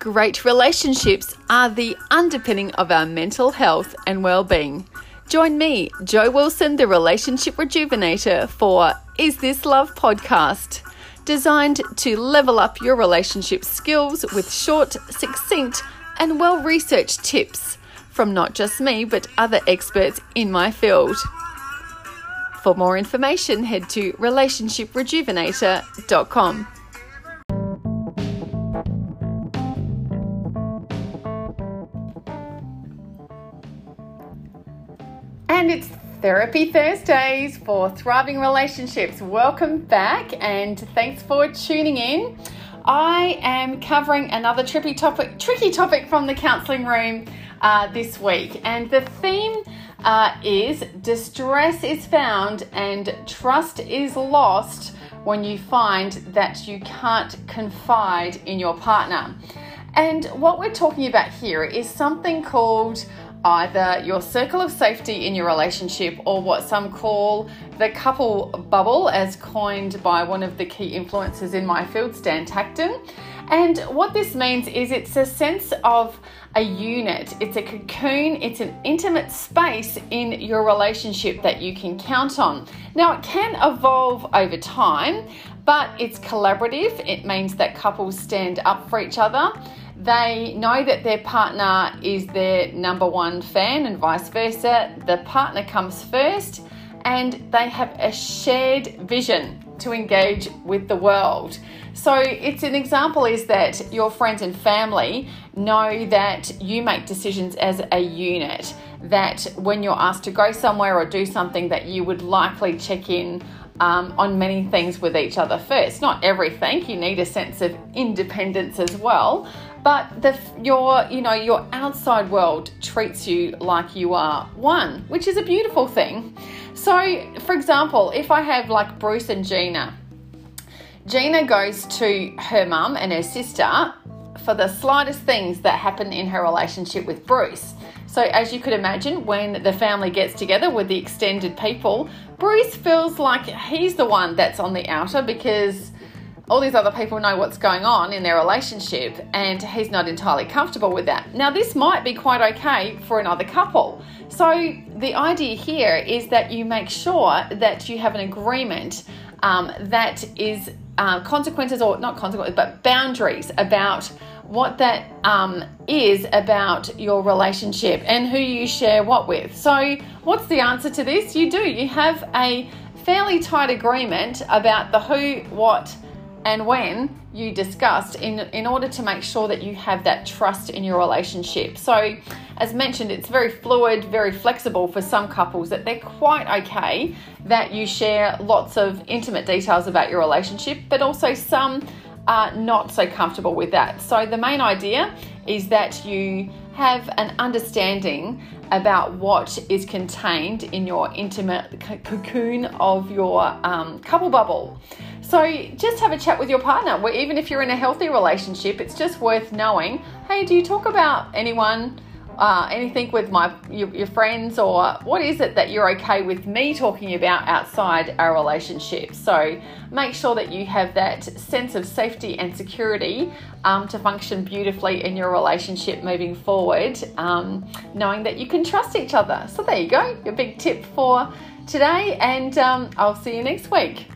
Great relationships are the underpinning of our mental health and well-being. Join me, Joe Wilson, the relationship rejuvenator for Is This Love podcast, designed to level up your relationship skills with short, succinct, and well-researched tips from not just me but other experts in my field. For more information, head to relationshiprejuvenator.com. And it's Therapy Thursdays for Thriving Relationships. Welcome back and thanks for tuning in. I am covering another tricky topic, tricky topic from the counselling room uh, this week, and the theme uh, is distress is found and trust is lost when you find that you can't confide in your partner. And what we're talking about here is something called either your circle of safety in your relationship or what some call the couple bubble, as coined by one of the key influencers in my field, Stan Tatkin. And what this means is it's a sense of a unit, it's a cocoon, it's an intimate space in your relationship that you can count on. Now, it can evolve over time, but it's collaborative. It means that couples stand up for each other they know that their partner is their number one fan and vice versa. The partner comes first and they have a shared vision to engage with the world. So it's an example is that your friends and family know that you make decisions as a unit that when you're asked to go somewhere or do something that you would likely check in um, on many things with each other first. Not everything, you need a sense of independence as well, but the your you know your outside world treats you like you are one which is a beautiful thing. So for example if i have like bruce and gina gina goes to her mum and her sister for the slightest things that happen in her relationship with bruce. So as you could imagine when the family gets together with the extended people bruce feels like he's the one that's on the outer because all these other people know what's going on in their relationship and he's not entirely comfortable with that. Now, this might be quite okay for another couple. So, the idea here is that you make sure that you have an agreement um, that is uh, consequences, or not consequences, but boundaries about what that um, is about your relationship and who you share what with. So, what's the answer to this? You do. You have a fairly tight agreement about the who, what, and when you discussed in, in order to make sure that you have that trust in your relationship. So, as mentioned, it's very fluid, very flexible for some couples that they're quite okay that you share lots of intimate details about your relationship, but also some are not so comfortable with that. So, the main idea is that you have an understanding about what is contained in your intimate cocoon of your um, couple bubble. So just have a chat with your partner. Even if you're in a healthy relationship, it's just worth knowing. Hey, do you talk about anyone? Uh, anything with my your, your, friends or what is it that you're okay with me talking about outside our relationship so make sure that you have that sense of safety and security um, to function beautifully in your relationship moving forward um, knowing that you can trust each other so there you go your big tip for today and um, i'll see you next week